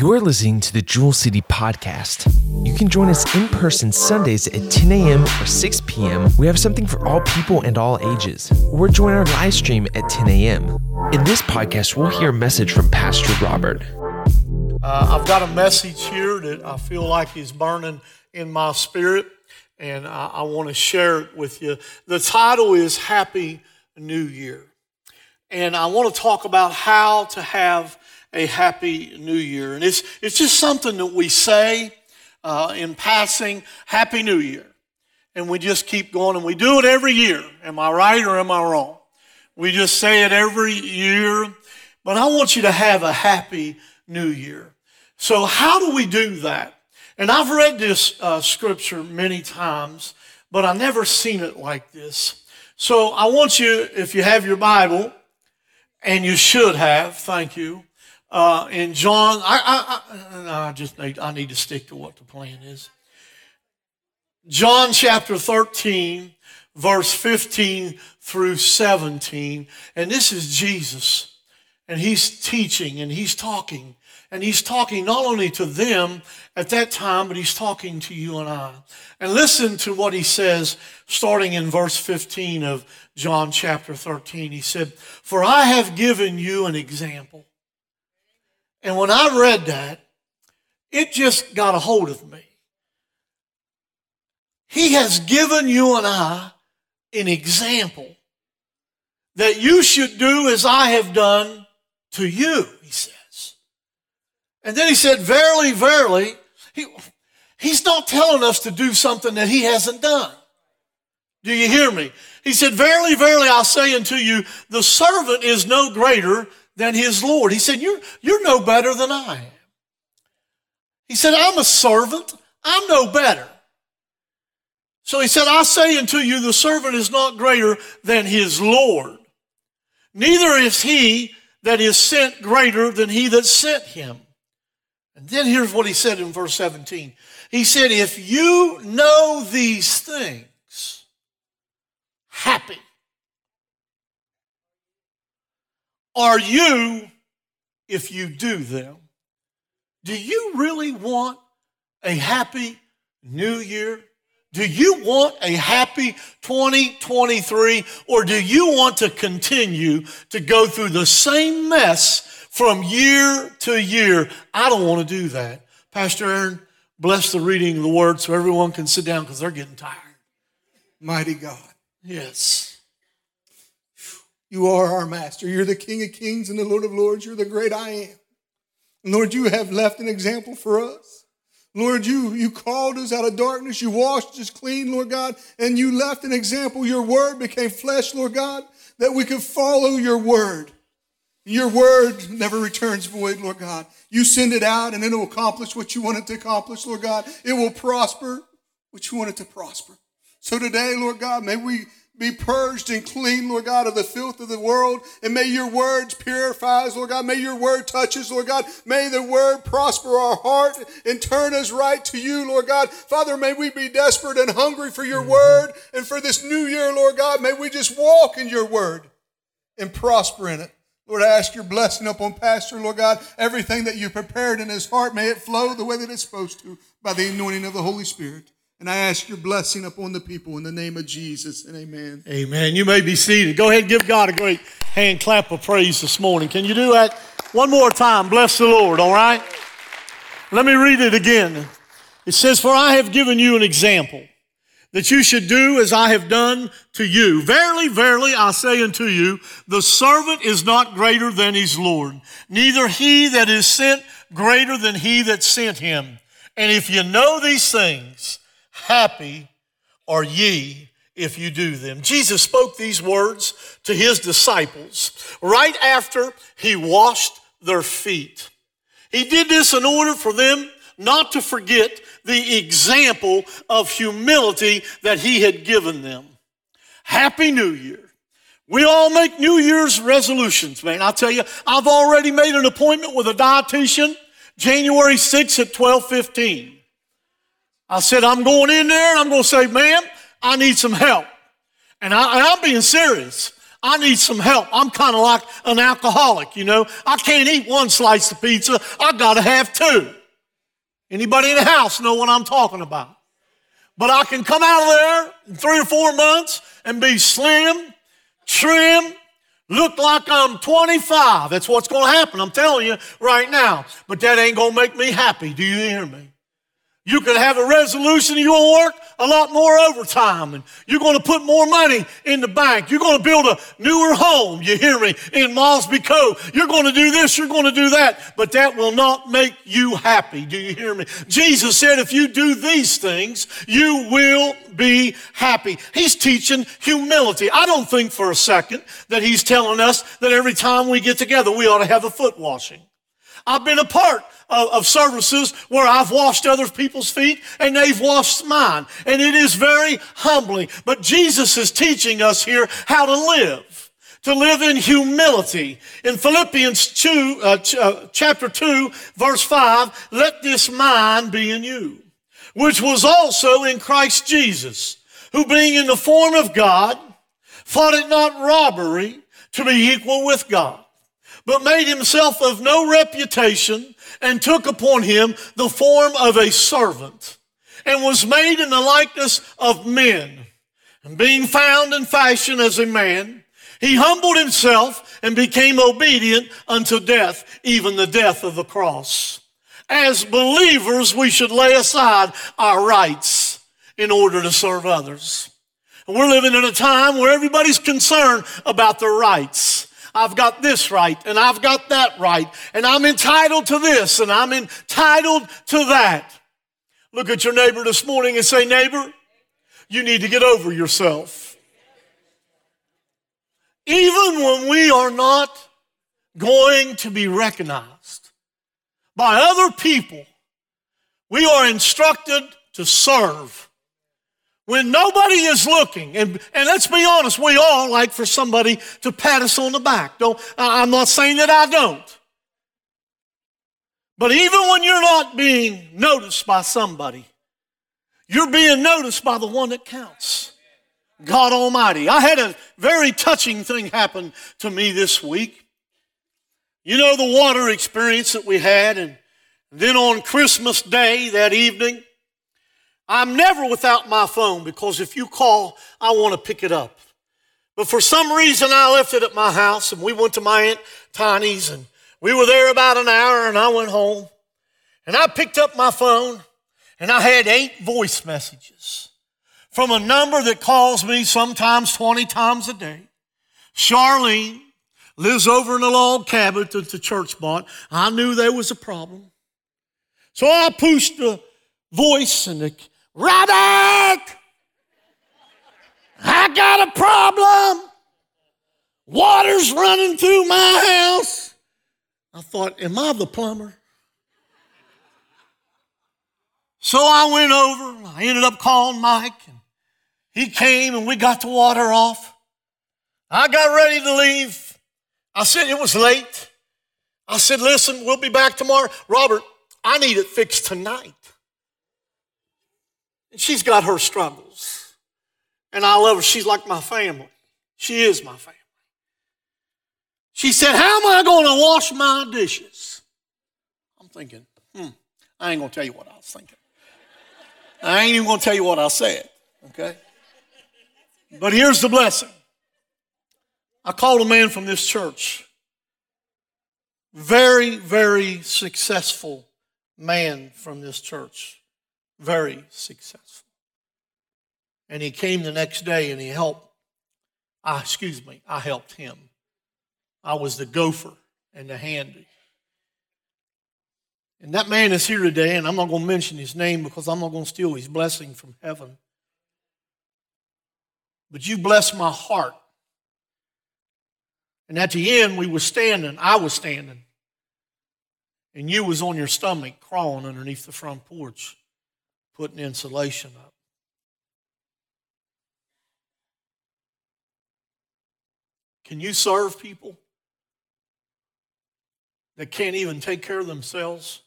You're listening to the Jewel City Podcast. You can join us in person Sundays at 10 a.m. or 6 p.m. We have something for all people and all ages. Or join our live stream at 10 a.m. In this podcast, we'll hear a message from Pastor Robert. Uh, I've got a message here that I feel like is burning in my spirit, and I, I want to share it with you. The title is Happy New Year. And I want to talk about how to have a happy new year. And it's, it's just something that we say uh, in passing, Happy New Year. And we just keep going, and we do it every year. Am I right or am I wrong? We just say it every year. But I want you to have a happy new year. So, how do we do that? And I've read this uh, scripture many times, but I've never seen it like this. So, I want you, if you have your Bible, and you should have, thank you, uh, in John, I, I, I, I just need, I need to stick to what the plan is. John chapter 13, verse 15 through 17. And this is Jesus. And he's teaching and he's talking. And he's talking not only to them at that time, but he's talking to you and I. And listen to what he says starting in verse 15 of John chapter 13. He said, For I have given you an example and when I read that, it just got a hold of me. He has given you and I an example that you should do as I have done to you, he says. And then he said, Verily, verily, he, he's not telling us to do something that he hasn't done. Do you hear me? He said, Verily, verily, I say unto you, the servant is no greater than his Lord. He said, You're, you're no better than I am. He said, I'm a servant. I'm no better. So he said, I say unto you, the servant is not greater than his Lord. Neither is he that is sent greater than he that sent him. And then here's what he said in verse 17. He said, If you know these things, happy are you if you do them? Do you really want a happy new year? Do you want a happy 2023 or do you want to continue to go through the same mess from year to year? I don't want to do that. Pastor Aaron, bless the reading of the word so everyone can sit down because they're getting tired. Mighty God. Yes. You are our master. You're the King of kings and the Lord of lords. You're the great I am. Lord, you have left an example for us. Lord, you, you called us out of darkness. You washed us clean, Lord God, and you left an example. Your word became flesh, Lord God, that we could follow your word. Your word never returns void, Lord God. You send it out and it will accomplish what you want it to accomplish, Lord God. It will prosper what you want it to prosper. So today, Lord God, may we be purged and clean, Lord God, of the filth of the world. And may your words purify us, Lord God. May your word touch us, Lord God. May the word prosper our heart and turn us right to you, Lord God. Father, may we be desperate and hungry for your mm-hmm. word. And for this new year, Lord God, may we just walk in your word and prosper in it. Lord, I ask your blessing upon Pastor, Lord God. Everything that you prepared in his heart, may it flow the way that it's supposed to by the anointing of the Holy Spirit. And I ask your blessing upon the people in the name of Jesus and amen. Amen. You may be seated. Go ahead and give God a great hand clap of praise this morning. Can you do that one more time? Bless the Lord, all right? Let me read it again. It says, For I have given you an example that you should do as I have done to you. Verily, verily, I say unto you, the servant is not greater than his Lord, neither he that is sent greater than he that sent him. And if you know these things, Happy are ye if you do them. Jesus spoke these words to his disciples right after he washed their feet. He did this in order for them not to forget the example of humility that he had given them. Happy New Year. We all make New Year's resolutions, man. I tell you, I've already made an appointment with a dietitian January 6th at 1215. I said, I'm going in there and I'm going to say, ma'am, I need some help. And, I, am being serious. I need some help. I'm kind of like an alcoholic, you know. I can't eat one slice of pizza. I got to have two. Anybody in the house know what I'm talking about? But I can come out of there in three or four months and be slim, trim, look like I'm 25. That's what's going to happen. I'm telling you right now. But that ain't going to make me happy. Do you hear me? You could have a resolution you will work a lot more overtime and you're going to put more money in the bank. You're going to build a newer home, you hear me, in Mosby Cove. You're going to do this, you're going to do that, but that will not make you happy. Do you hear me? Jesus said if you do these things, you will be happy. He's teaching humility. I don't think for a second that he's telling us that every time we get together, we ought to have a foot washing. I've been a part of, of, services where I've washed other people's feet and they've washed mine. And it is very humbling. But Jesus is teaching us here how to live. To live in humility. In Philippians 2, uh, ch- uh, chapter 2, verse 5, let this mind be in you, which was also in Christ Jesus, who being in the form of God, thought it not robbery to be equal with God but made himself of no reputation and took upon him the form of a servant and was made in the likeness of men. And being found in fashion as a man, he humbled himself and became obedient unto death, even the death of the cross. As believers, we should lay aside our rights in order to serve others. And we're living in a time where everybody's concerned about their rights. I've got this right and I've got that right and I'm entitled to this and I'm entitled to that. Look at your neighbor this morning and say, neighbor, you need to get over yourself. Even when we are not going to be recognized by other people, we are instructed to serve when nobody is looking, and, and let's be honest, we all like for somebody to pat us on the back. Don't, I'm not saying that I don't. But even when you're not being noticed by somebody, you're being noticed by the one that counts. God Almighty. I had a very touching thing happen to me this week. You know the water experience that we had, and then on Christmas Day that evening, I'm never without my phone because if you call, I want to pick it up. But for some reason, I left it at my house and we went to my Aunt Tiny's and we were there about an hour and I went home and I picked up my phone and I had eight voice messages from a number that calls me sometimes 20 times a day. Charlene lives over in a log cabin that the church bought. I knew there was a problem. So I pushed the voice and the Robert, I got a problem. Water's running through my house. I thought, am I the plumber? So I went over, I ended up calling Mike, and he came and we got the water off. I got ready to leave. I said it was late. I said, listen, we'll be back tomorrow. Robert, I need it fixed tonight. And she's got her struggles. And I love her. She's like my family. She is my family. She said, How am I going to wash my dishes? I'm thinking, hmm, I ain't going to tell you what I was thinking. I ain't even going to tell you what I said, okay? But here's the blessing. I called a man from this church. Very, very successful man from this church very successful. And he came the next day and he helped. I, excuse me, I helped him. I was the gopher and the handy. And that man is here today, and I'm not going to mention his name because I'm not going to steal his blessing from heaven. But you blessed my heart. And at the end, we were standing, I was standing, and you was on your stomach crawling underneath the front porch putting insulation up. Can you serve people that can't even take care of themselves?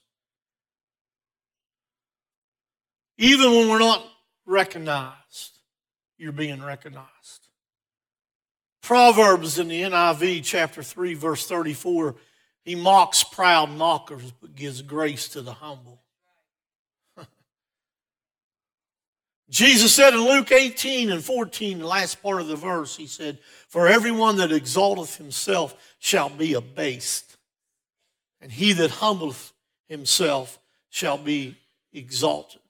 Even when we're not recognized, you're being recognized. Proverbs in the NIV, chapter 3, verse 34, he mocks proud mockers, but gives grace to the humble. Jesus said in Luke 18 and 14, the last part of the verse, he said, For everyone that exalteth himself shall be abased, and he that humbleth himself shall be exalted.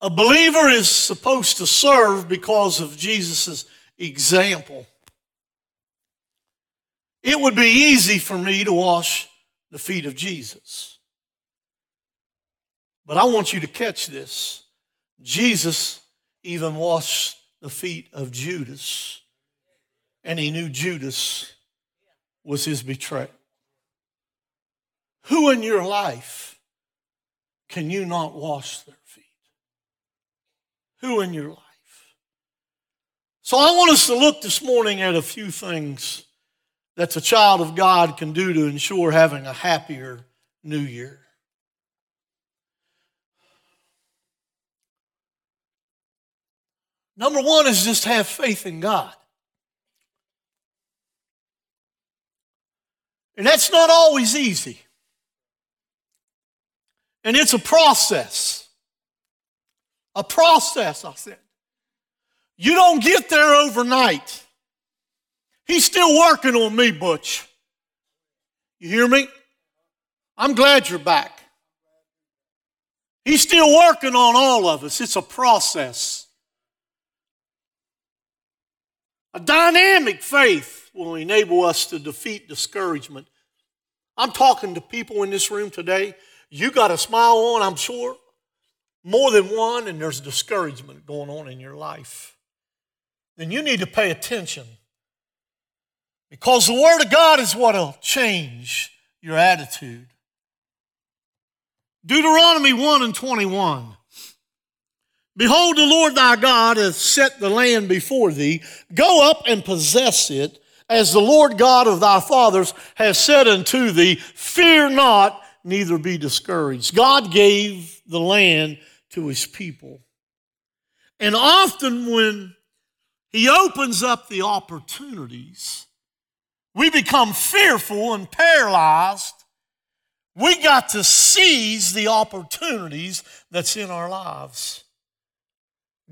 A believer is supposed to serve because of Jesus' example. It would be easy for me to wash the feet of Jesus. But I want you to catch this. Jesus even washed the feet of Judas, and he knew Judas was his betrayer. Who in your life can you not wash their feet? Who in your life? So I want us to look this morning at a few things that the child of God can do to ensure having a happier new year. Number one is just have faith in God. And that's not always easy. And it's a process. A process, I said. You don't get there overnight. He's still working on me, Butch. You hear me? I'm glad you're back. He's still working on all of us. It's a process. A dynamic faith will enable us to defeat discouragement. I'm talking to people in this room today. You got a smile on, I'm sure. More than one, and there's discouragement going on in your life. Then you need to pay attention. Because the Word of God is what will change your attitude. Deuteronomy 1 and 21. Behold, the Lord thy God hath set the land before thee. Go up and possess it, as the Lord God of thy fathers has said unto thee. Fear not, neither be discouraged. God gave the land to his people. And often when he opens up the opportunities, we become fearful and paralyzed. We got to seize the opportunities that's in our lives.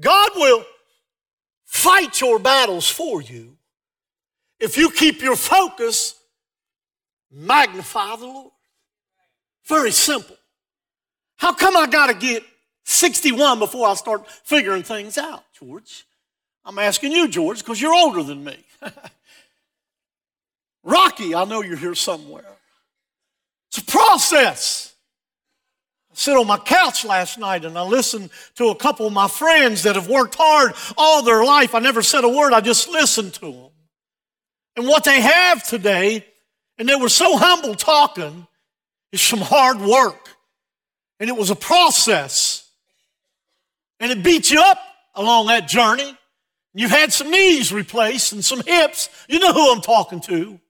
God will fight your battles for you if you keep your focus, magnify the Lord. Very simple. How come I got to get 61 before I start figuring things out, George? I'm asking you, George, because you're older than me. Rocky, I know you're here somewhere. It's a process sit on my couch last night and I listened to a couple of my friends that have worked hard all their life. I never said a word, I just listened to them. And what they have today, and they were so humble talking, is some hard work. And it was a process. And it beat you up along that journey. You've had some knees replaced and some hips. You know who I'm talking to.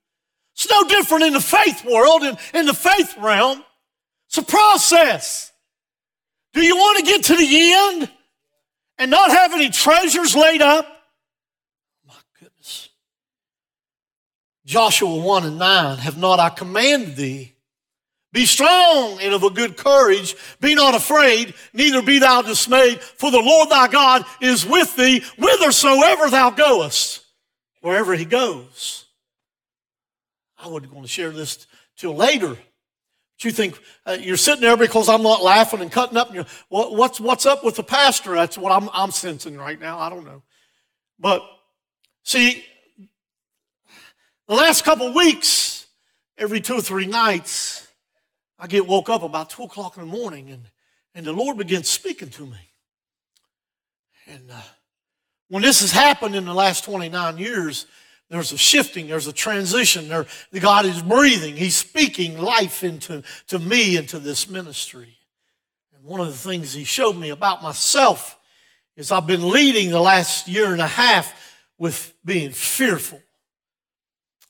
It's no different in the faith world and in the faith realm. It's a process. Do you want to get to the end and not have any treasures laid up? My goodness. Joshua 1 and 9, have not I commanded thee? Be strong and of a good courage. Be not afraid, neither be thou dismayed, for the Lord thy God is with thee whithersoever thou goest, wherever he goes. I wasn't going to share this till later you think uh, you're sitting there because I'm not laughing and cutting up. And what, what's, what's up with the pastor? That's what I'm, I'm sensing right now. I don't know. But see, the last couple weeks, every two or three nights, I get woke up about 2 o'clock in the morning and, and the Lord begins speaking to me. And uh, when this has happened in the last 29 years, there's a shifting, there's a transition. There, God is breathing. He's speaking life into to me, into this ministry. And one of the things He showed me about myself is I've been leading the last year and a half with being fearful.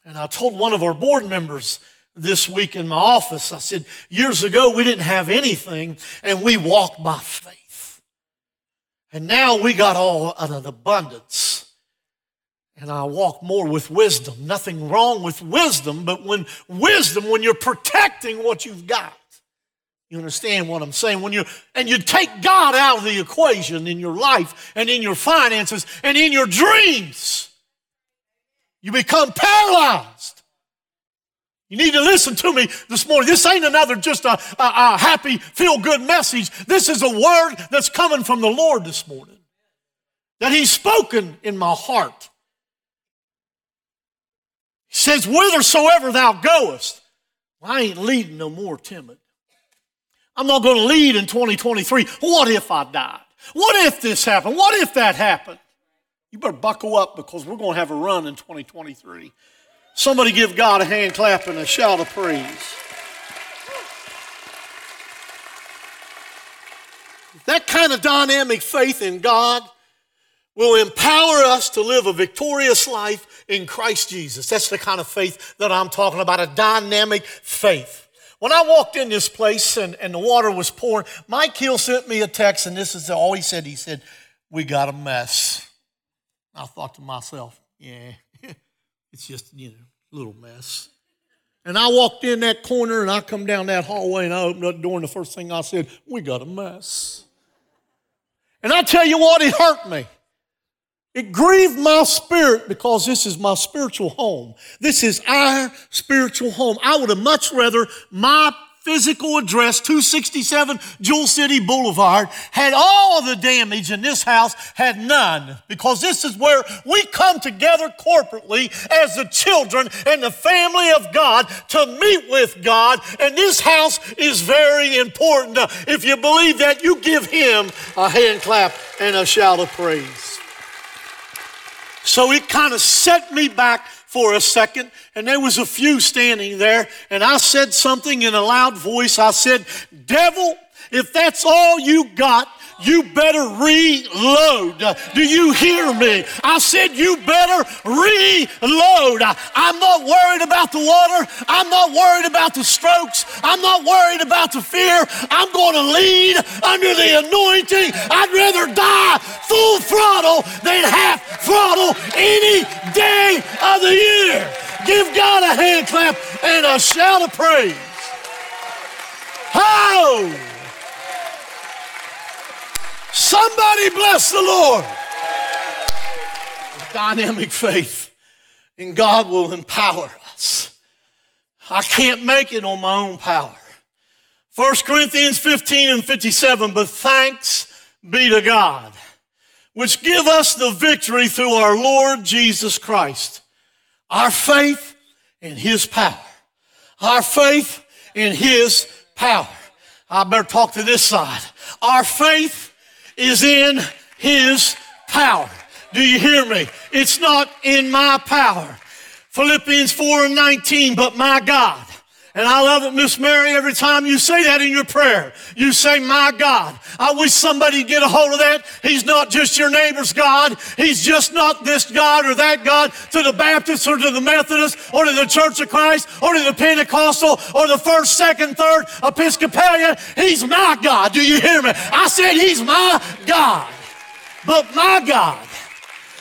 And I told one of our board members this week in my office, I said, years ago we didn't have anything and we walked by faith. And now we got all an abundance and I walk more with wisdom. Nothing wrong with wisdom, but when wisdom, when you're protecting what you've got, you understand what I'm saying? When you and you take God out of the equation in your life and in your finances and in your dreams, you become paralyzed. You need to listen to me this morning. This ain't another just a, a, a happy, feel good message. This is a word that's coming from the Lord this morning that He's spoken in my heart. He says, Whithersoever thou goest, well, I ain't leading no more timid. I'm not going to lead in 2023. What if I died? What if this happened? What if that happened? You better buckle up because we're going to have a run in 2023. Somebody give God a hand clap and a shout of praise. That kind of dynamic faith in God will empower us to live a victorious life in Christ Jesus. That's the kind of faith that I'm talking about, a dynamic faith. When I walked in this place and, and the water was pouring, Mike Hill sent me a text, and this is all he said. He said, We got a mess. I thought to myself, Yeah, it's just, you know, a little mess. And I walked in that corner and I come down that hallway and I opened up the door, and the first thing I said, We got a mess. And I tell you what, it hurt me. It grieved my spirit because this is my spiritual home. This is our spiritual home. I would have much rather my physical address, 267 Jewel City Boulevard, had all the damage and this house had none. Because this is where we come together corporately as the children and the family of God to meet with God. And this house is very important. If you believe that, you give him a hand clap and a shout of praise. So it kind of set me back for a second, and there was a few standing there, and I said something in a loud voice. I said, Devil, if that's all you got, you better reload. Do you hear me? I said, You better reload. I'm not worried about the water. I'm not worried about the strokes. I'm not worried about the fear. I'm going to lead under the anointing. I'd rather die full throttle than half throttle any day of the year. Give God a hand clap and a shout of praise. Oh! Somebody bless the Lord. Dynamic faith in God will empower us. I can't make it on my own power. 1 Corinthians 15 and 57, but thanks be to God, which give us the victory through our Lord Jesus Christ. Our faith in His power. Our faith in His power. I better talk to this side. Our faith is in his power. Do you hear me? It's not in my power. Philippians 4 and 19, but my God. And I love it, Miss Mary, every time you say that in your prayer. You say, my God. I wish somebody get a hold of that. He's not just your neighbor's God. He's just not this God or that God to the Baptist or to the Methodist or to the Church of Christ or to the Pentecostal or the first, second, third Episcopalian. He's my God. Do you hear me? I said he's my God. But my God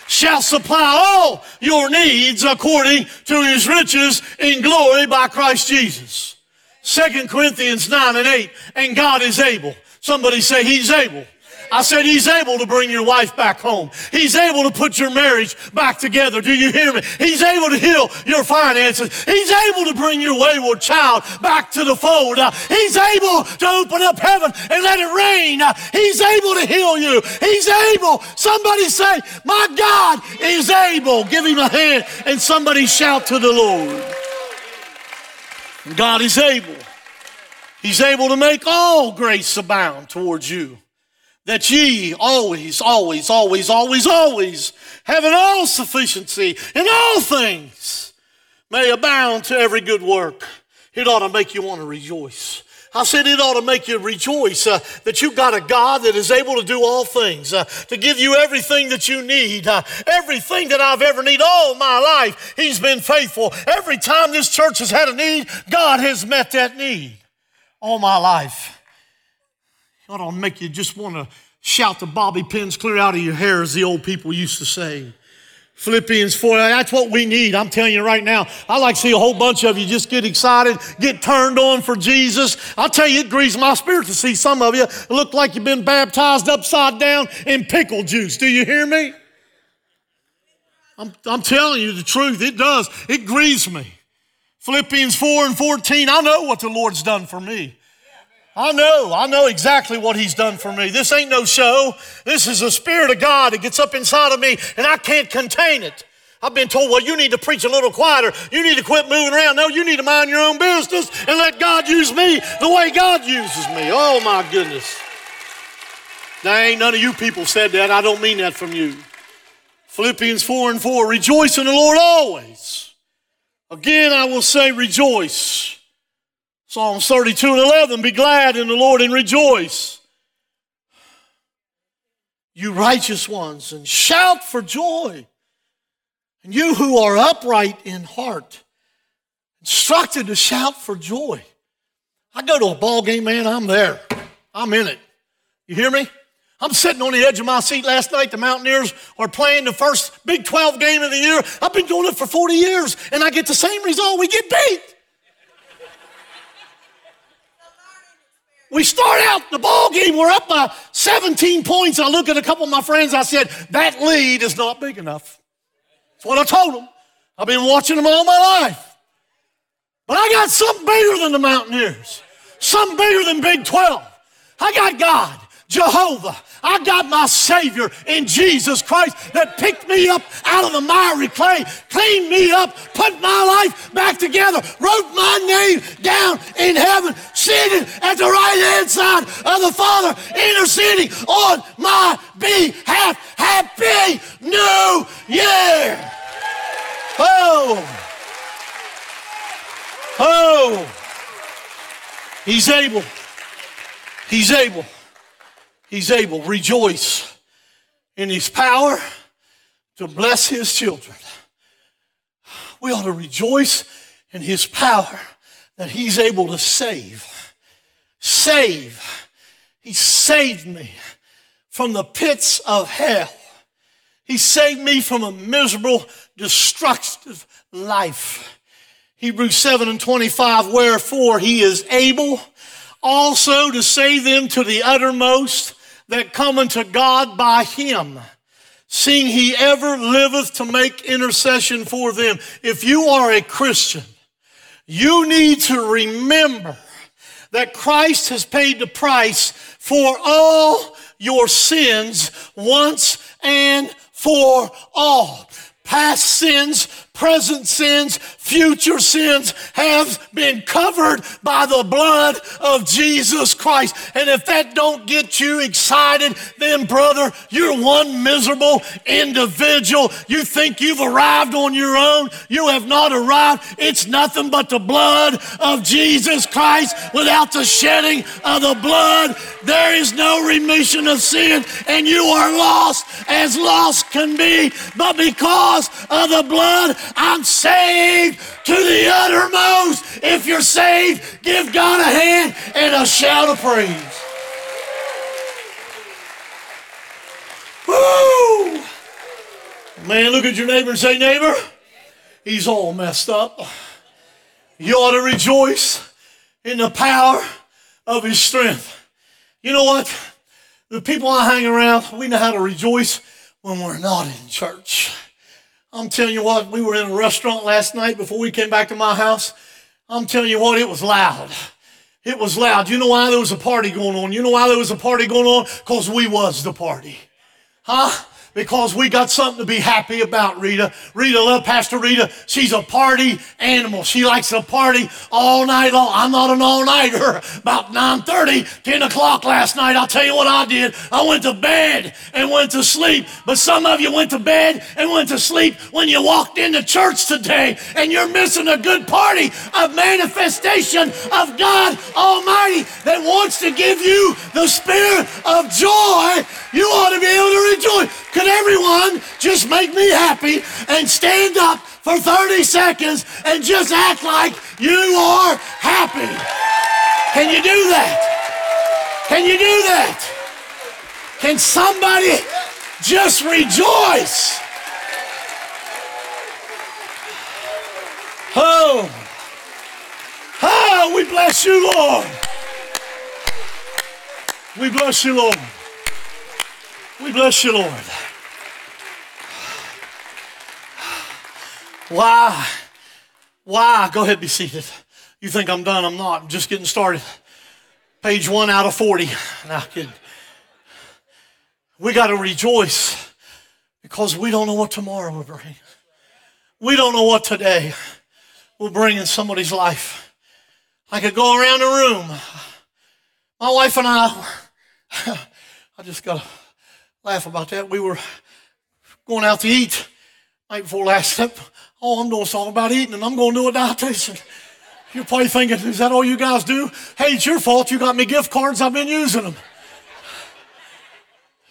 shall supply all your needs according to his riches in glory by Christ Jesus. Second Corinthians 9 and 8. And God is able. Somebody say he's able I said, He's able to bring your wife back home. He's able to put your marriage back together. Do you hear me? He's able to heal your finances. He's able to bring your wayward child back to the fold. He's able to open up heaven and let it rain. He's able to heal you. He's able. Somebody say, My God is able. Give him a hand and somebody shout to the Lord. God is able. He's able to make all grace abound towards you that ye always, always, always, always, always, have an all sufficiency in all things, may abound to every good work. It ought to make you want to rejoice. I said it ought to make you rejoice uh, that you've got a God that is able to do all things, uh, to give you everything that you need, uh, everything that I've ever need all my life. He's been faithful. Every time this church has had a need, God has met that need all my life. Ought to make you just want to shout the bobby pins clear out of your hair, as the old people used to say. Philippians 4, that's what we need. I'm telling you right now. I like to see a whole bunch of you just get excited, get turned on for Jesus. I'll tell you, it grieves my spirit to see some of you look like you've been baptized upside down in pickle juice. Do you hear me? I'm, I'm telling you the truth. It does. It grieves me. Philippians 4 and 14, I know what the Lord's done for me. I know, I know exactly what he's done for me. This ain't no show. This is the Spirit of God that gets up inside of me and I can't contain it. I've been told, well, you need to preach a little quieter. You need to quit moving around. No, you need to mind your own business and let God use me the way God uses me. Oh, my goodness. Now, ain't none of you people said that. I don't mean that from you. Philippians 4 and 4 Rejoice in the Lord always. Again, I will say, rejoice. Psalms 32 and 11 Be glad in the Lord and rejoice. You righteous ones, and shout for joy. And you who are upright in heart, instructed to shout for joy. I go to a ball game, man, I'm there. I'm in it. You hear me? I'm sitting on the edge of my seat last night. The Mountaineers are playing the first Big 12 game of the year. I've been doing it for 40 years, and I get the same result. We get beat. We start out the ball game, we're up by 17 points. I look at a couple of my friends, I said, that lead is not big enough. That's what I told them. I've been watching them all my life. But I got something bigger than the Mountaineers, something bigger than Big 12. I got God, Jehovah, I got my Savior in Jesus Christ that picked me up out of the miry clay, cleaned me up, put my life back together, wrote my name down in heaven, seated at the right hand side of the Father, interceding on my behalf. Happy New Year! Oh! Oh! He's able. He's able. He's able. To rejoice in His power to bless His children. We ought to rejoice in His power that He's able to save. Save. He saved me from the pits of hell. He saved me from a miserable, destructive life. Hebrews 7 and 25, wherefore he is able also to save them to the uttermost that come unto God by him, seeing he ever liveth to make intercession for them. If you are a Christian, you need to remember that Christ has paid the price for all your sins once and for all. Past sins, present sins, future sins have been covered by the blood of Jesus Christ. And if that don't get you excited, then brother, you're one miserable individual. You think you've arrived on your own. You have not arrived. It's nothing but the blood of Jesus Christ. Without the shedding of the blood, there is no remission of sin and you are lost as lost can be. But because of the blood, I'm saved to the uttermost. If you're saved, give God a hand and a shout of praise. Woo! Man, look at your neighbor and say, neighbor, he's all messed up. You ought to rejoice in the power of his strength. You know what? The people I hang around, we know how to rejoice when we're not in church. I'm telling you what, we were in a restaurant last night before we came back to my house. I'm telling you what, it was loud. It was loud. You know why there was a party going on? You know why there was a party going on? Because we was the party. Huh? Because we got something to be happy about, Rita. Rita, love Pastor Rita. She's a party animal. She likes to party all night long. I'm not an all-nighter. About 9.30, 10 o'clock last night, I'll tell you what I did. I went to bed and went to sleep. But some of you went to bed and went to sleep when you walked into church today and you're missing a good party of manifestation of God Almighty that wants to give you the spirit of joy. You ought to be able to rejoice. Could everyone just make me happy and stand up for 30 seconds and just act like you are happy? Can you do that? Can you do that? Can somebody just rejoice? Oh, oh, we bless you, Lord. We bless you, Lord. We bless you, Lord. Why? Why? Go ahead, be seated. You think I'm done? I'm not. I'm just getting started. Page one out of 40. Now. We got to rejoice because we don't know what tomorrow will bring. We don't know what today will bring in somebody's life. I could go around the room. My wife and I, I just got to laugh about that. We were going out to eat night before last step. Oh, I'm doing something about eating and I'm going to do a dietitian. You're probably thinking, is that all you guys do? Hey, it's your fault. You got me gift cards. I've been using them.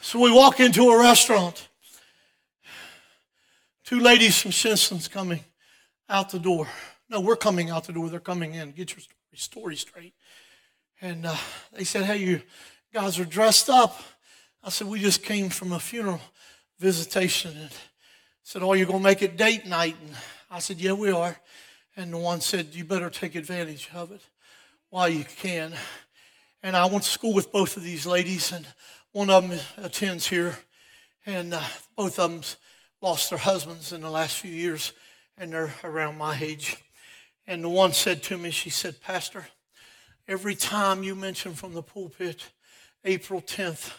So we walk into a restaurant. Two ladies from Shinson's coming out the door. No, we're coming out the door. They're coming in. Get your story straight. And uh, they said, hey, you guys are dressed up. I said, we just came from a funeral visitation. And said, oh, you're going to make it date night? And I said, yeah, we are. And the one said, You better take advantage of it while you can. And I went to school with both of these ladies, and one of them attends here, and uh, both of them lost their husbands in the last few years, and they're around my age. And the one said to me, She said, Pastor, every time you mention from the pulpit April 10th,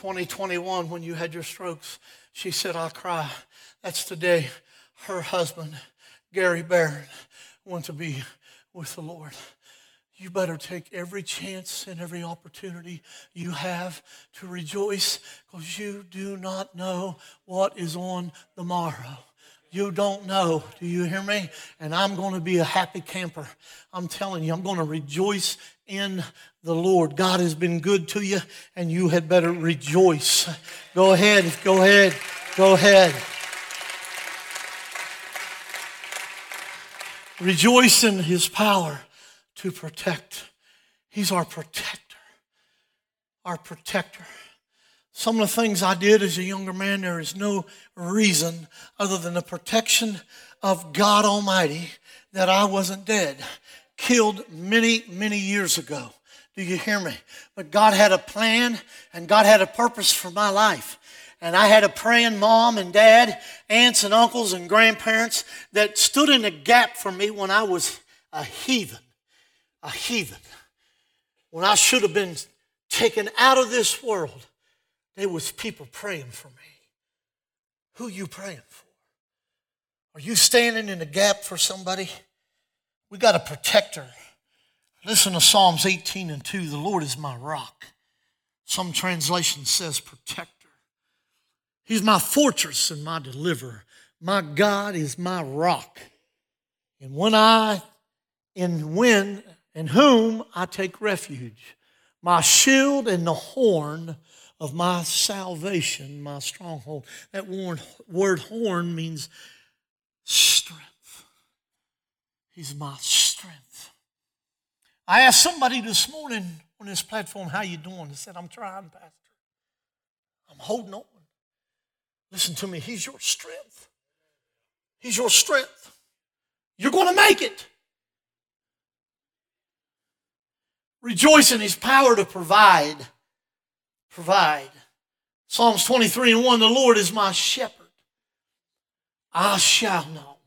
2021, when you had your strokes, she said, "I'll cry. That's the day her husband, Gary Barron, want to be with the Lord. You better take every chance and every opportunity you have to rejoice because you do not know what is on the morrow. You don't know. Do you hear me? And I'm going to be a happy camper. I'm telling you, I'm going to rejoice in the Lord. God has been good to you, and you had better rejoice. Go ahead, go ahead, go ahead. Rejoice in his power to protect. He's our protector. Our protector. Some of the things I did as a younger man, there is no reason other than the protection of God Almighty that I wasn't dead. Killed many, many years ago. Do you hear me? But God had a plan and God had a purpose for my life. And I had a praying mom and dad, aunts and uncles and grandparents that stood in the gap for me when I was a heathen. A heathen. When I should have been taken out of this world, there was people praying for me. Who you praying for? Are you standing in the gap for somebody? We got a protector. Listen to Psalms 18 and 2. The Lord is my rock. Some translation says protector. He's my fortress and my deliverer. My God is my rock. And when I, in when in whom I take refuge, my shield and the horn of my salvation, my stronghold. That word horn means strength. He's my strength. I asked somebody this morning on this platform, how you doing? They said, I'm trying, Pastor. I'm holding on. Listen to me, He's your strength. He's your strength. You're going to make it. Rejoice in His power to provide. Provide. Psalms 23 and 1 The Lord is my shepherd. I shall not want.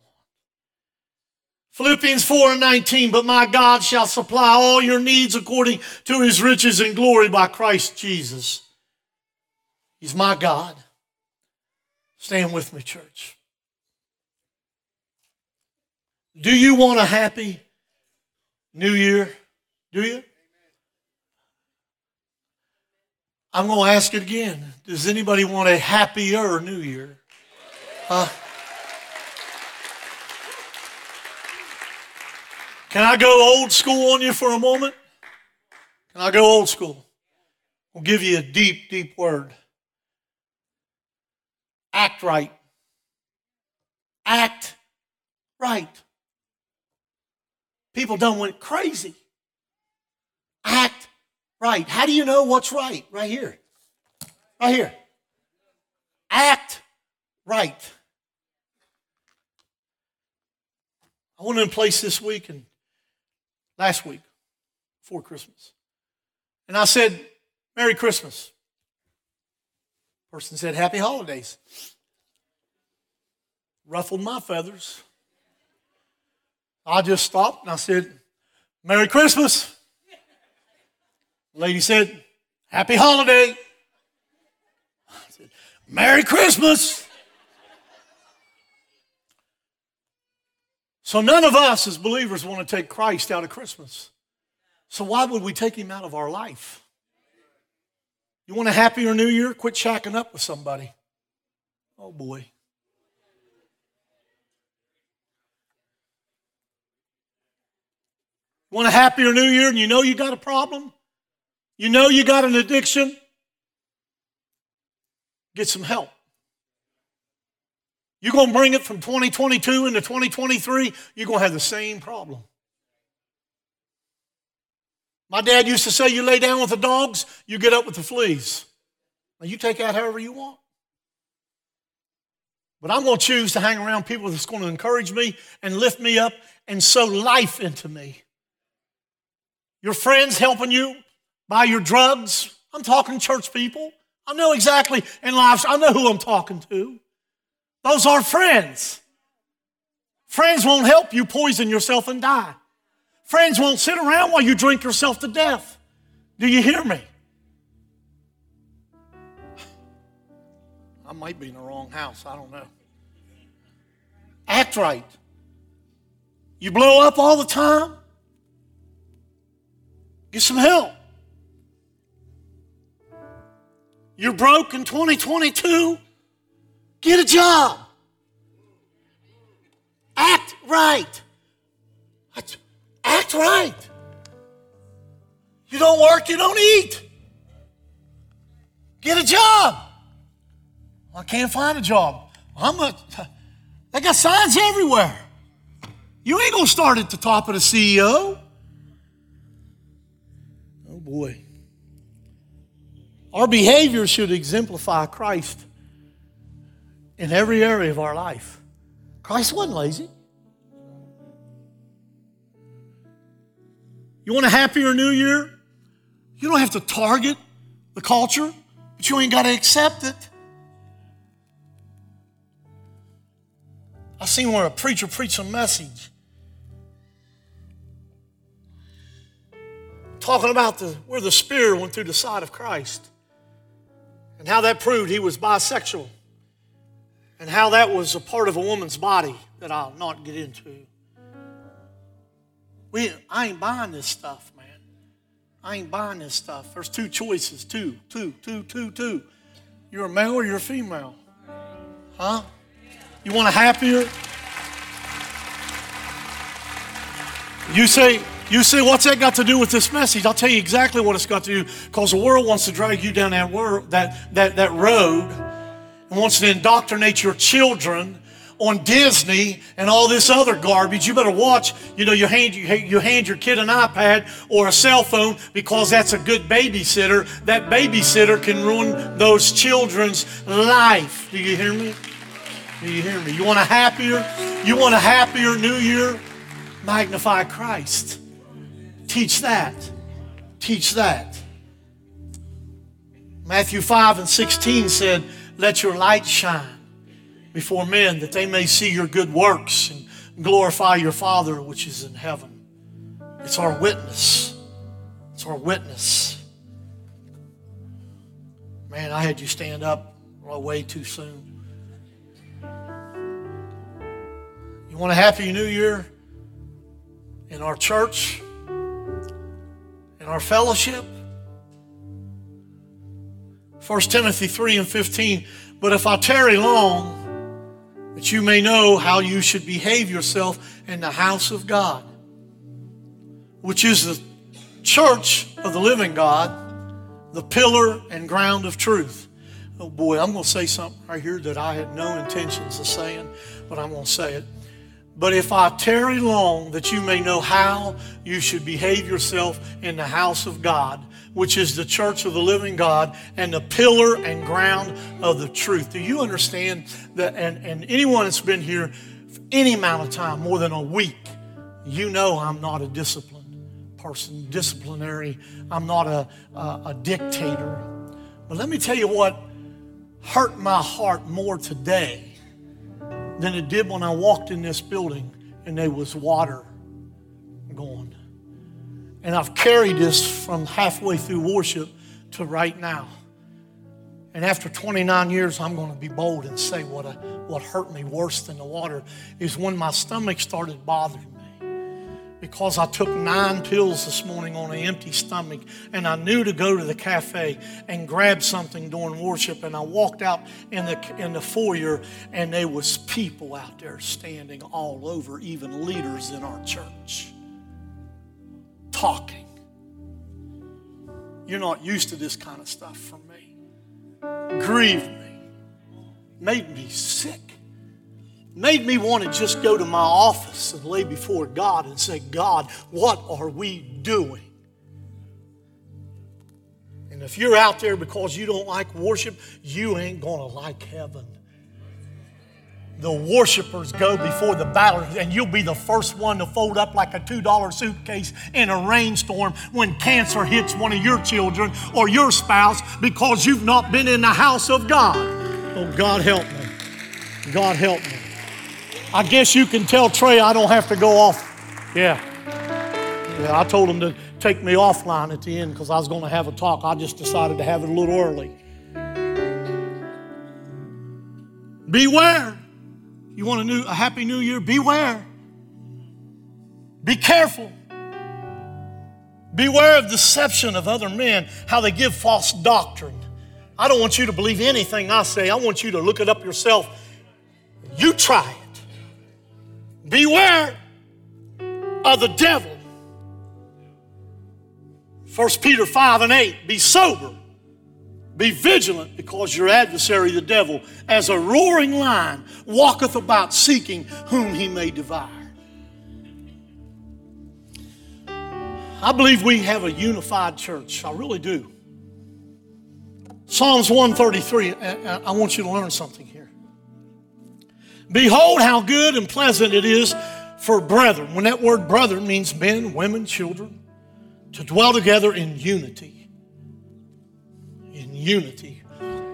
Philippians 4 and 19 But my God shall supply all your needs according to His riches and glory by Christ Jesus. He's my God. Stand with me, church. Do you want a happy new year? Do you? I'm going to ask it again. Does anybody want a happier new year? Huh? Can I go old school on you for a moment? Can I go old school? I'll give you a deep, deep word. Act right. Act right. People done went crazy. Act right. How do you know what's right? Right here. Right here. Act right. I went in place this week and last week, before Christmas. And I said, Merry Christmas. Person said, Happy Holidays. Ruffled my feathers. I just stopped and I said, Merry Christmas. Lady said, Happy Holiday. I said, Merry Christmas. So none of us as believers want to take Christ out of Christmas. So why would we take him out of our life? You want a happier new year? Quit shacking up with somebody. Oh boy. Want a happier new year and you know you got a problem? You know you got an addiction? Get some help. You're going to bring it from 2022 into 2023, you're going to have the same problem. My dad used to say, You lay down with the dogs, you get up with the fleas. Now, you take out however you want. But I'm going to choose to hang around people that's going to encourage me and lift me up and sow life into me. Your friends helping you buy your drugs. I'm talking church people. I know exactly in life, I know who I'm talking to. Those are friends. Friends won't help you poison yourself and die. Friends won't sit around while you drink yourself to death. Do you hear me? I might be in the wrong house. I don't know. Act right. You blow up all the time? Get some help. You're broke in 2022? Get a job. Act right. Act right. You don't work, you don't eat. Get a job. I can't find a job. I'm a, they got signs everywhere. You ain't gonna start at the top of the CEO. Oh boy. Our behavior should exemplify Christ in every area of our life. Christ wasn't lazy. You want a happier new year? You don't have to target the culture, but you ain't got to accept it. I seen where a preacher preached a message talking about the, where the spear went through the side of Christ and how that proved he was bisexual and how that was a part of a woman's body that I'll not get into. We, I ain't buying this stuff, man. I ain't buying this stuff. There's two choices two, two, two, two, two. You're a male or you're a female. Huh? You want a happier? You say, you say, what's that got to do with this message? I'll tell you exactly what it's got to do. Because the world wants to drag you down that, that, that, that road and wants to indoctrinate your children on Disney and all this other garbage. You better watch. You know, you hand you, you hand your kid an iPad or a cell phone because that's a good babysitter. That babysitter can ruin those children's life. Do you hear me? Do you hear me? You want a happier? You want a happier New Year? Magnify Christ. Teach that. Teach that. Matthew 5 and 16 said, Let your light shine before men that they may see your good works and glorify your Father which is in heaven. It's our witness. It's our witness. Man, I had you stand up way too soon. You want a happy new year in our church, in our fellowship? 1 Timothy 3 and 15. But if I tarry long, that you may know how you should behave yourself in the house of God, which is the church of the living God, the pillar and ground of truth. Oh boy, I'm going to say something right here that I had no intentions of saying, but I'm going to say it. But if I tarry long, that you may know how you should behave yourself in the house of God, which is the church of the living God and the pillar and ground of the truth. Do you understand that? And, and anyone that's been here for any amount of time, more than a week, you know I'm not a disciplined person, disciplinary. I'm not a, a, a dictator. But let me tell you what hurt my heart more today than it did when I walked in this building and there was water going. And I've carried this from halfway through worship to right now. And after 29 years, I'm going to be bold and say what, I, what hurt me worse than the water is when my stomach started bothering. Because I took nine pills this morning on an empty stomach, and I knew to go to the cafe and grab something during worship. And I walked out in the, in the foyer, and there was people out there standing all over, even leaders in our church, talking. You're not used to this kind of stuff from me grieved me, made me sick, made me want to just go to my office and lay before God and say, God, what are we doing? And if you're out there because you don't like worship, you ain't going to like heaven the worshipers go before the battle, and you'll be the first one to fold up like a $2 suitcase in a rainstorm when cancer hits one of your children or your spouse because you've not been in the house of God. Oh, God help me. God help me. I guess you can tell Trey I don't have to go off. Yeah. Yeah, I told him to take me offline at the end because I was going to have a talk. I just decided to have it a little early. Beware. You want a new a happy new year? Beware. Be careful. Beware of deception of other men, how they give false doctrine. I don't want you to believe anything I say. I want you to look it up yourself. You try it. Beware of the devil. 1 Peter 5 and 8. Be sober be vigilant because your adversary, the devil, as a roaring lion, walketh about seeking whom he may devour. I believe we have a unified church. I really do. Psalms 133, I want you to learn something. Behold, how good and pleasant it is for brethren. When that word brethren means men, women, children, to dwell together in unity In unity.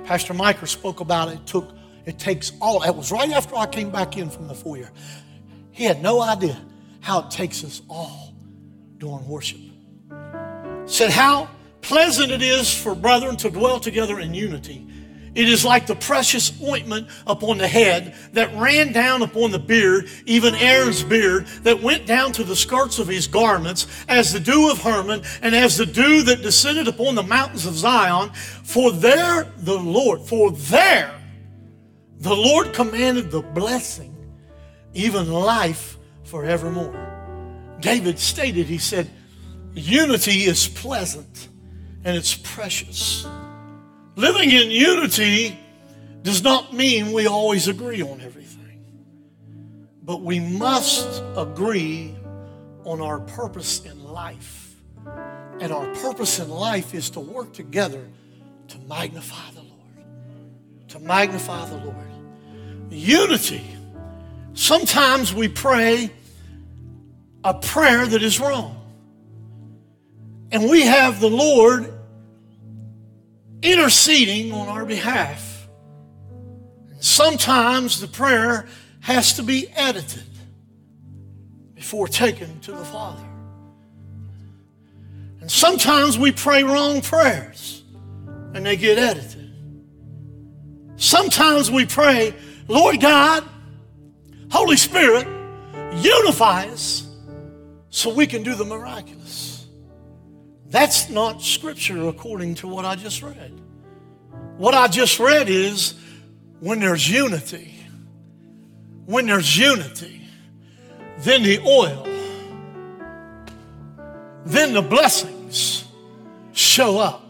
Pastor Micah spoke about it. it. Took it takes all. It was right after I came back in from the foyer. He had no idea how it takes us all during worship. Said how pleasant it is for brethren to dwell together in unity. It is like the precious ointment upon the head that ran down upon the beard, even Aaron's beard, that went down to the skirts of his garments, as the dew of Hermon, and as the dew that descended upon the mountains of Zion. For there the Lord, for there the Lord commanded the blessing, even life forevermore. David stated, he said, Unity is pleasant and it's precious. Living in unity does not mean we always agree on everything, but we must agree on our purpose in life. And our purpose in life is to work together to magnify the Lord. To magnify the Lord. Unity. Sometimes we pray a prayer that is wrong. And we have the Lord interceding on our behalf. Sometimes the prayer has to be edited before taken to the Father. And sometimes we pray wrong prayers and they get edited. Sometimes we pray, Lord God, Holy Spirit, unify us so we can do the miraculous. That's not scripture according to what I just read. What I just read is when there's unity, when there's unity, then the oil, then the blessings show up.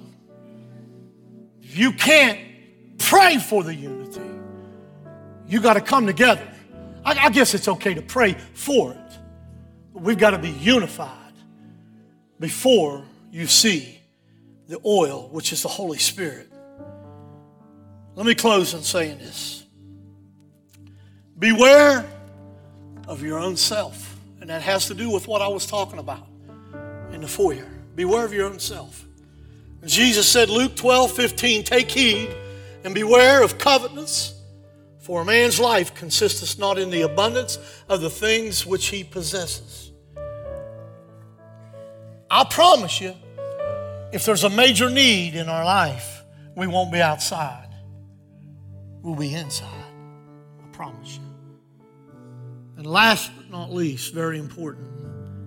You can't pray for the unity. You got to come together. I, I guess it's okay to pray for it, but we've got to be unified before you see the oil, which is the Holy Spirit. Let me close in saying this Beware of your own self. And that has to do with what I was talking about in the foyer. Beware of your own self. Jesus said, Luke 12, 15, take heed and beware of covetousness, for a man's life consisteth not in the abundance of the things which he possesses. I promise you, if there's a major need in our life, we won't be outside. We'll be inside. I promise you. And last but not least, very important,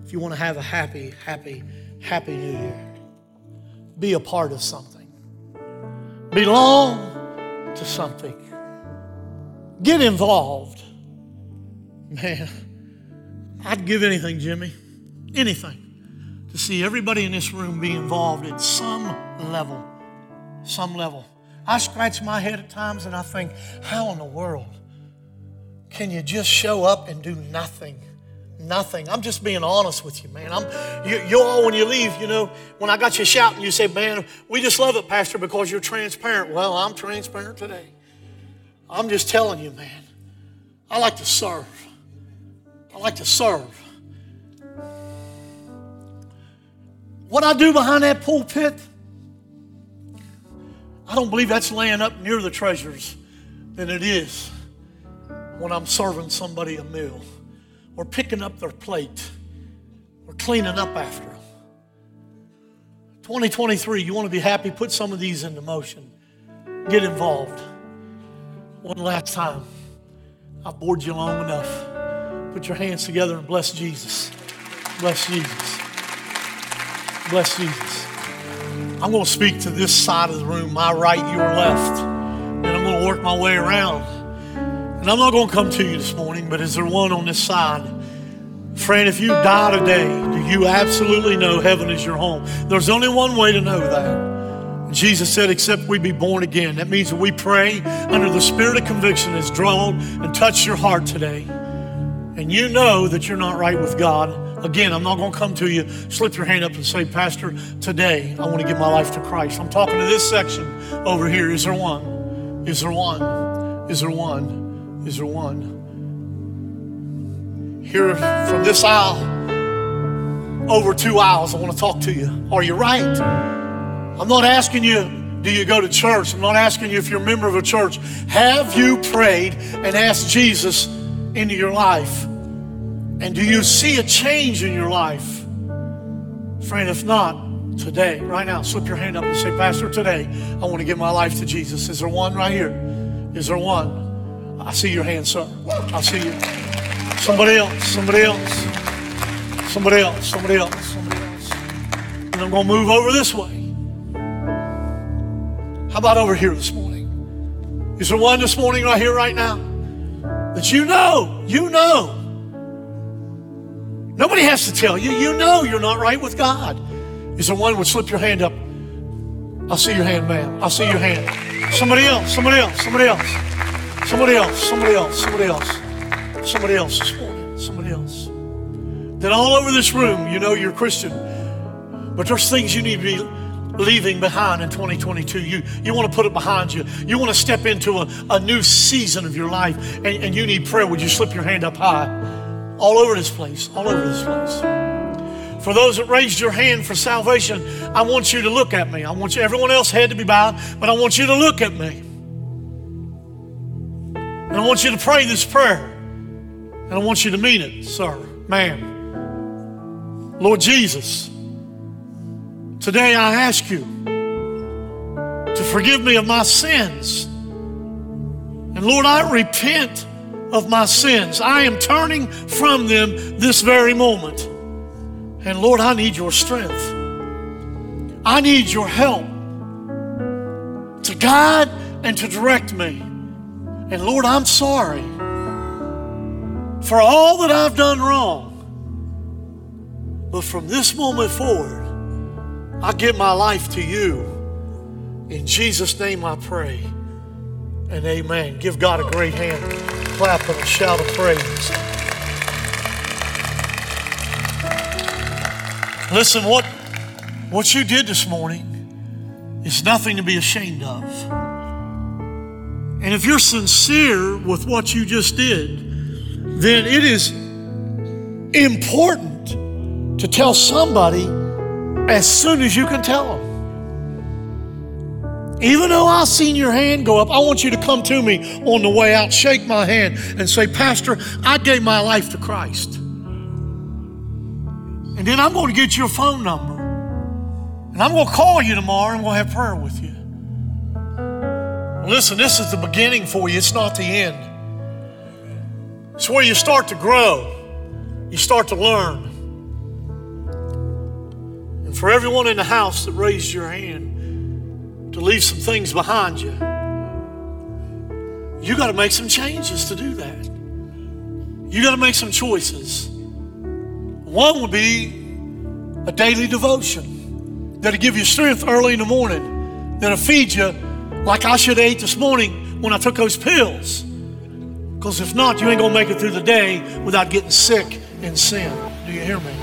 if you want to have a happy, happy, happy new year, be a part of something. Belong to something. Get involved. Man, I'd give anything, Jimmy, anything, to see everybody in this room be involved at some level. Some level. I scratch my head at times and I think, how in the world can you just show up and do nothing? Nothing. I'm just being honest with you, man. I'm you, you all when you leave, you know, when I got you shouting, you say, "Man, we just love it, Pastor, because you're transparent." Well, I'm transparent today. I'm just telling you, man. I like to serve. I like to serve. What I do behind that pulpit, I don't believe that's laying up near the treasures than it is when I'm serving somebody a meal or picking up their plate or cleaning up after them. 2023, you want to be happy, put some of these into motion. Get involved. One last time. I've bored you long enough. Put your hands together and bless Jesus. Bless Jesus. Bless Jesus. I'm going to speak to this side of the room, my right, your left, and I'm going to work my way around. And I'm not going to come to you this morning, but is there one on this side? Friend, if you die today, do you absolutely know heaven is your home? There's only one way to know that. Jesus said, except we be born again. That means that we pray under the spirit of conviction that's drawn and touched your heart today. And you know that you're not right with God. Again, I'm not going to come to you, slip your hand up and say, Pastor, today I want to give my life to Christ. I'm talking to this section over here. Is there one? Is there one? Is there one? Is there one? Here from this aisle, over two aisles, I want to talk to you. Are you right? I'm not asking you, do you go to church? I'm not asking you if you're a member of a church. Have you prayed and asked Jesus into your life? And do you see a change in your life? Friend, if not, today, right now, slip your hand up and say, Pastor, today, I want to give my life to Jesus. Is there one right here? Is there one? I see your hand, sir. I see you. Somebody else, somebody else, somebody else, somebody else, somebody else. And I'm going to move over this way. How about over here this morning? Is there one this morning right here, right now? That you know, you know. Nobody has to tell you. You know you're not right with God. Is there one would slip your hand up? I'll see your hand, ma'am. I'll see your hand. Somebody else, somebody else, somebody else, somebody else, somebody else, somebody else, somebody else this morning, somebody else. That all over this room, you know you're Christian, but there's things you need to be leaving behind in 2022. You, you want to put it behind you. You want to step into a, a new season of your life and, and you need prayer. Would you slip your hand up high? All over this place, all over this place. For those that raised your hand for salvation, I want you to look at me. I want you, everyone else had to be bowed, but I want you to look at me. And I want you to pray this prayer. And I want you to mean it, sir, ma'am. Lord Jesus, Today I ask you to forgive me of my sins. And Lord, I repent of my sins. I am turning from them this very moment. And Lord, I need your strength. I need your help to guide and to direct me. And Lord, I'm sorry for all that I've done wrong. But from this moment forward, I give my life to you. In Jesus' name I pray. And amen. Give God a great hand. Clap and a shout of praise. Listen, what, what you did this morning is nothing to be ashamed of. And if you're sincere with what you just did, then it is important to tell somebody as soon as you can tell them. Even though I've seen your hand go up, I want you to come to me on the way out, shake my hand, and say, Pastor, I gave my life to Christ. And then I'm going to get your phone number. And I'm going to call you tomorrow and we'll have prayer with you. Listen, this is the beginning for you, it's not the end. It's where you start to grow, you start to learn. And for everyone in the house that raised your hand to leave some things behind you, you got to make some changes to do that. You got to make some choices. One would be a daily devotion that'll give you strength early in the morning, that'll feed you like I should have ate this morning when I took those pills. Because if not, you ain't gonna make it through the day without getting sick in sin. Do you hear me?